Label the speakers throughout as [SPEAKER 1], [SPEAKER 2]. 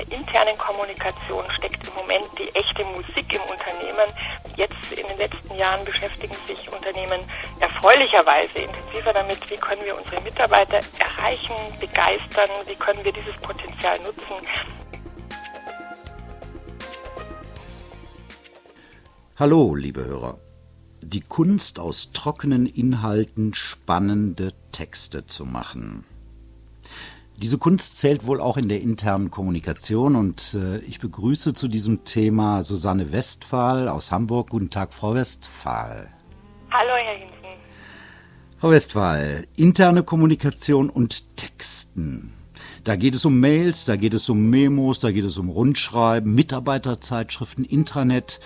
[SPEAKER 1] internen Kommunikation steckt im Moment die echte Musik im Unternehmen. Jetzt in den letzten Jahren beschäftigen sich Unternehmen erfreulicherweise intensiver damit, wie können wir unsere Mitarbeiter erreichen, begeistern, wie können wir dieses Potenzial nutzen.
[SPEAKER 2] Hallo, liebe Hörer. Die Kunst aus trockenen Inhalten spannende Texte zu machen. Diese Kunst zählt wohl auch in der internen Kommunikation und äh, ich begrüße zu diesem Thema Susanne Westphal aus Hamburg. Guten Tag, Frau Westphal.
[SPEAKER 1] Hallo, Herr Hinsen.
[SPEAKER 2] Frau Westphal, interne Kommunikation und Texten. Da geht es um Mails, da geht es um Memos, da geht es um Rundschreiben, Mitarbeiterzeitschriften, Intranet.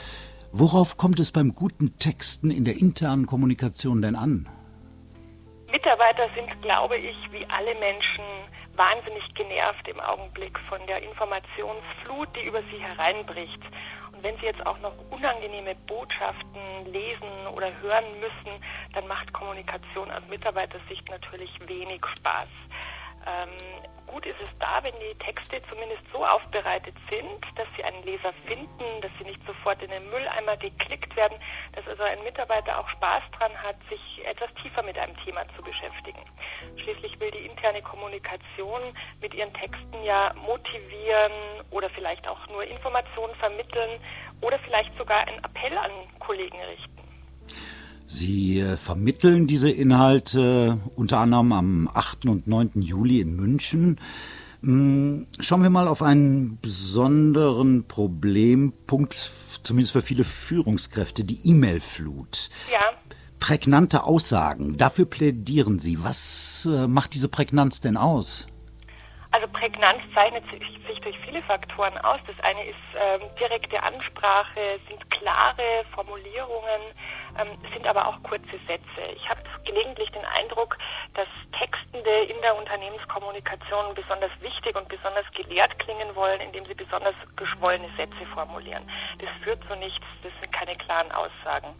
[SPEAKER 2] Worauf kommt es beim guten Texten in der internen Kommunikation denn an?
[SPEAKER 1] Mitarbeiter sind, glaube ich, wie alle Menschen wahnsinnig genervt im Augenblick von der Informationsflut, die über sie hereinbricht. Und wenn sie jetzt auch noch unangenehme Botschaften lesen oder hören müssen, dann macht Kommunikation aus Mitarbeitersicht natürlich wenig Spaß. Ähm, gut ist es da, wenn die Texte zumindest so aufbereitet sind, dass sie einen Leser finden, sofort in den Mülleimer geklickt werden, dass also ein Mitarbeiter auch Spaß dran hat, sich etwas tiefer mit einem Thema zu beschäftigen. Schließlich will die interne Kommunikation mit ihren Texten ja motivieren oder vielleicht auch nur Informationen vermitteln oder vielleicht sogar einen Appell an Kollegen richten.
[SPEAKER 2] Sie äh, vermitteln diese Inhalte unter anderem am 8. und 9. Juli in München. Hm, schauen wir mal auf einen besonderen Problempunkt, zumindest für viele Führungskräfte, die E-Mail-Flut.
[SPEAKER 1] Ja.
[SPEAKER 2] Prägnante Aussagen, dafür plädieren Sie. Was äh, macht diese Prägnanz denn aus?
[SPEAKER 1] Also Prägnanz zeichnet sich, durch viele Faktoren aus. Das eine ist ähm, direkte Ansprache, sind klare Formulierungen, ähm, sind aber auch kurze Sätze. Ich habe gelegentlich den Eindruck, in der Unternehmenskommunikation besonders wichtig und besonders gelehrt klingen wollen, indem sie besonders geschwollene Sätze formulieren. Das führt zu nichts, das sind keine klaren Aussagen.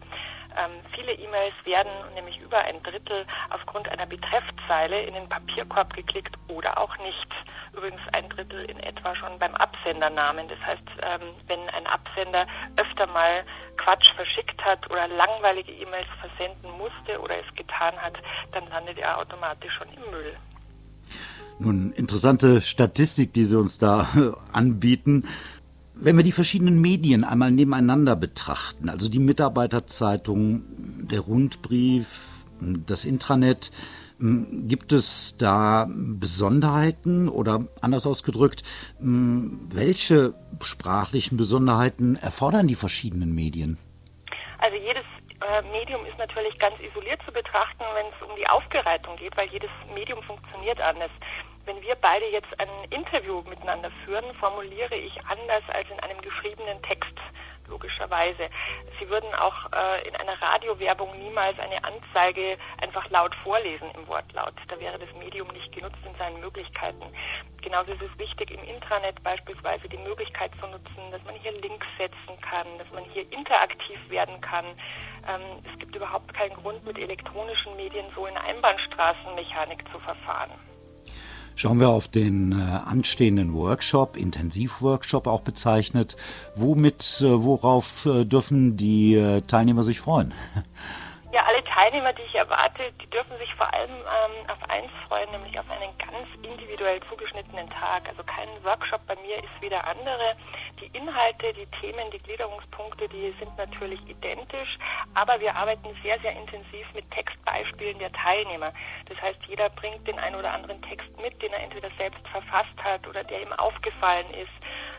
[SPEAKER 1] Ähm, viele E-Mails werden, nämlich über ein Drittel, aufgrund einer Betreffzeile in den Papierkorb geklickt oder auch nicht. Übrigens ein Drittel in etwa schon beim Absendernamen. Das heißt, ähm, wenn ein Absender öfter mal Quatsch verschickt hat oder langweilige E-Mails versenden musste oder es getan hat, dann landet er automatisch schon im Müll.
[SPEAKER 2] Nun, interessante Statistik, die Sie uns da anbieten. Wenn wir die verschiedenen Medien einmal nebeneinander betrachten, also die Mitarbeiterzeitung, der Rundbrief, das Intranet, gibt es da Besonderheiten oder anders ausgedrückt, welche sprachlichen Besonderheiten erfordern die verschiedenen Medien?
[SPEAKER 1] Also jedes äh, Medium ist natürlich ganz isoliert zu betrachten, wenn es um die Aufbereitung geht, weil jedes Medium funktioniert anders. Wenn wir beide jetzt ein Interview miteinander führen, formuliere ich anders als in einem geschriebenen Text, logischerweise. Sie würden auch äh, in einer Radiowerbung niemals eine Anzeige einfach laut vorlesen im Wortlaut. Da wäre das Medium nicht genutzt in seinen Möglichkeiten. Genauso ist es wichtig, im Intranet beispielsweise die Möglichkeit zu nutzen, dass man hier Links setzen kann, dass man hier interaktiv werden kann. Ähm, es gibt überhaupt keinen Grund, mit elektronischen Medien so in Einbahnstraßenmechanik zu verfahren.
[SPEAKER 2] Schauen wir auf den äh, anstehenden Workshop, Intensivworkshop auch bezeichnet. Womit, äh, worauf äh, dürfen die äh, Teilnehmer sich freuen?
[SPEAKER 1] Teilnehmer, die ich erwarte, die dürfen sich vor allem ähm, auf eins freuen, nämlich auf einen ganz individuell zugeschnittenen Tag. Also kein Workshop bei mir ist wie der andere. Die Inhalte, die Themen, die Gliederungspunkte, die sind natürlich identisch, aber wir arbeiten sehr, sehr intensiv mit Textbeispielen der Teilnehmer. Das heißt, jeder bringt den einen oder anderen Text mit, den er entweder selbst verfasst hat oder der ihm aufgefallen ist.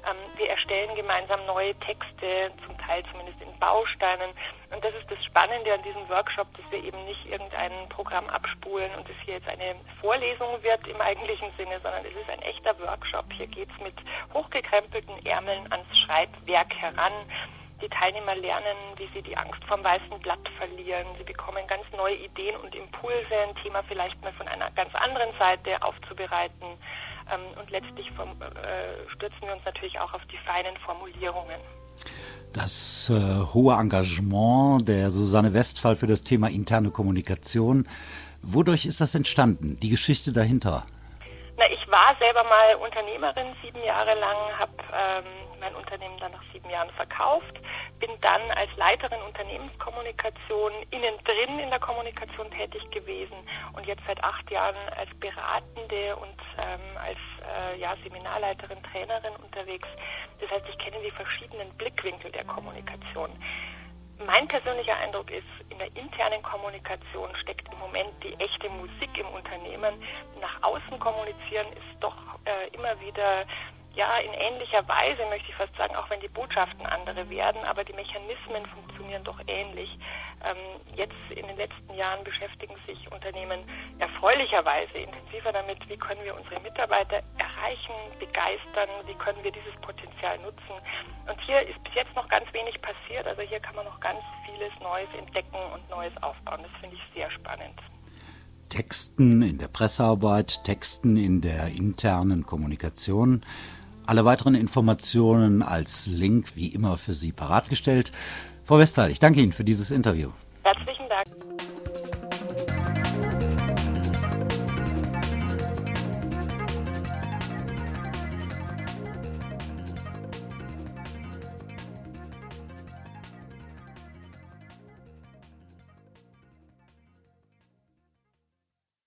[SPEAKER 1] Ähm, wir erstellen gemeinsam neue Texte, zum Teil zumindest in Bausteinen. Und das ist das Spannende an diesem Workshop, dass wir eben nicht irgendein Programm abspulen und es hier jetzt eine Vorlesung wird im eigentlichen Sinne, sondern es ist ein echter Workshop. Hier geht es mit hochgekrempelten Ärmeln ans Schreibwerk heran. Die Teilnehmer lernen, wie sie die Angst vom weißen Blatt verlieren. Sie bekommen ganz neue Ideen und Impulse, ein Thema vielleicht mal von einer ganz anderen Seite aufzubereiten. Ähm, und letztlich vom, äh, stürzen wir uns natürlich auch auf die feinen Formulierungen.
[SPEAKER 2] Das äh, hohe Engagement der Susanne Westphal für das Thema interne Kommunikation, wodurch ist das entstanden? Die Geschichte dahinter?
[SPEAKER 1] Na, ich war selber mal Unternehmerin sieben Jahre lang, habe ähm, mein Unternehmen dann nach sieben Jahren verkauft, bin dann als Leiterin Unternehmenskommunikation innen drin in der Kommunikation tätig gewesen und jetzt seit acht Jahren als Beratende und ähm, als äh, ja, Seminarleiterin, Trainerin unterwegs. Das heißt, ich kenne die verschiedenen Blickwinkel der Kommunikation. Mein persönlicher Eindruck ist, in der internen Kommunikation steckt im Moment die echte Musik im Unternehmen. Nach außen kommunizieren ist doch äh, immer wieder ja, in ähnlicher Weise möchte ich fast sagen, auch wenn die Botschaften andere werden, aber die Mechanismen funktionieren doch ähnlich. Ähm, jetzt in den letzten Jahren beschäftigen sich Unternehmen erfreulicherweise intensiver damit, wie können wir unsere Mitarbeiter erreichen, begeistern, wie können wir dieses Potenzial nutzen. Und hier ist bis jetzt noch ganz wenig passiert, also hier kann man noch ganz vieles Neues entdecken und Neues aufbauen. Das finde ich sehr spannend.
[SPEAKER 2] Texten in der Pressearbeit, Texten in der internen Kommunikation. Alle weiteren Informationen als Link wie immer für Sie paratgestellt. Frau Westphal, ich danke Ihnen für dieses Interview.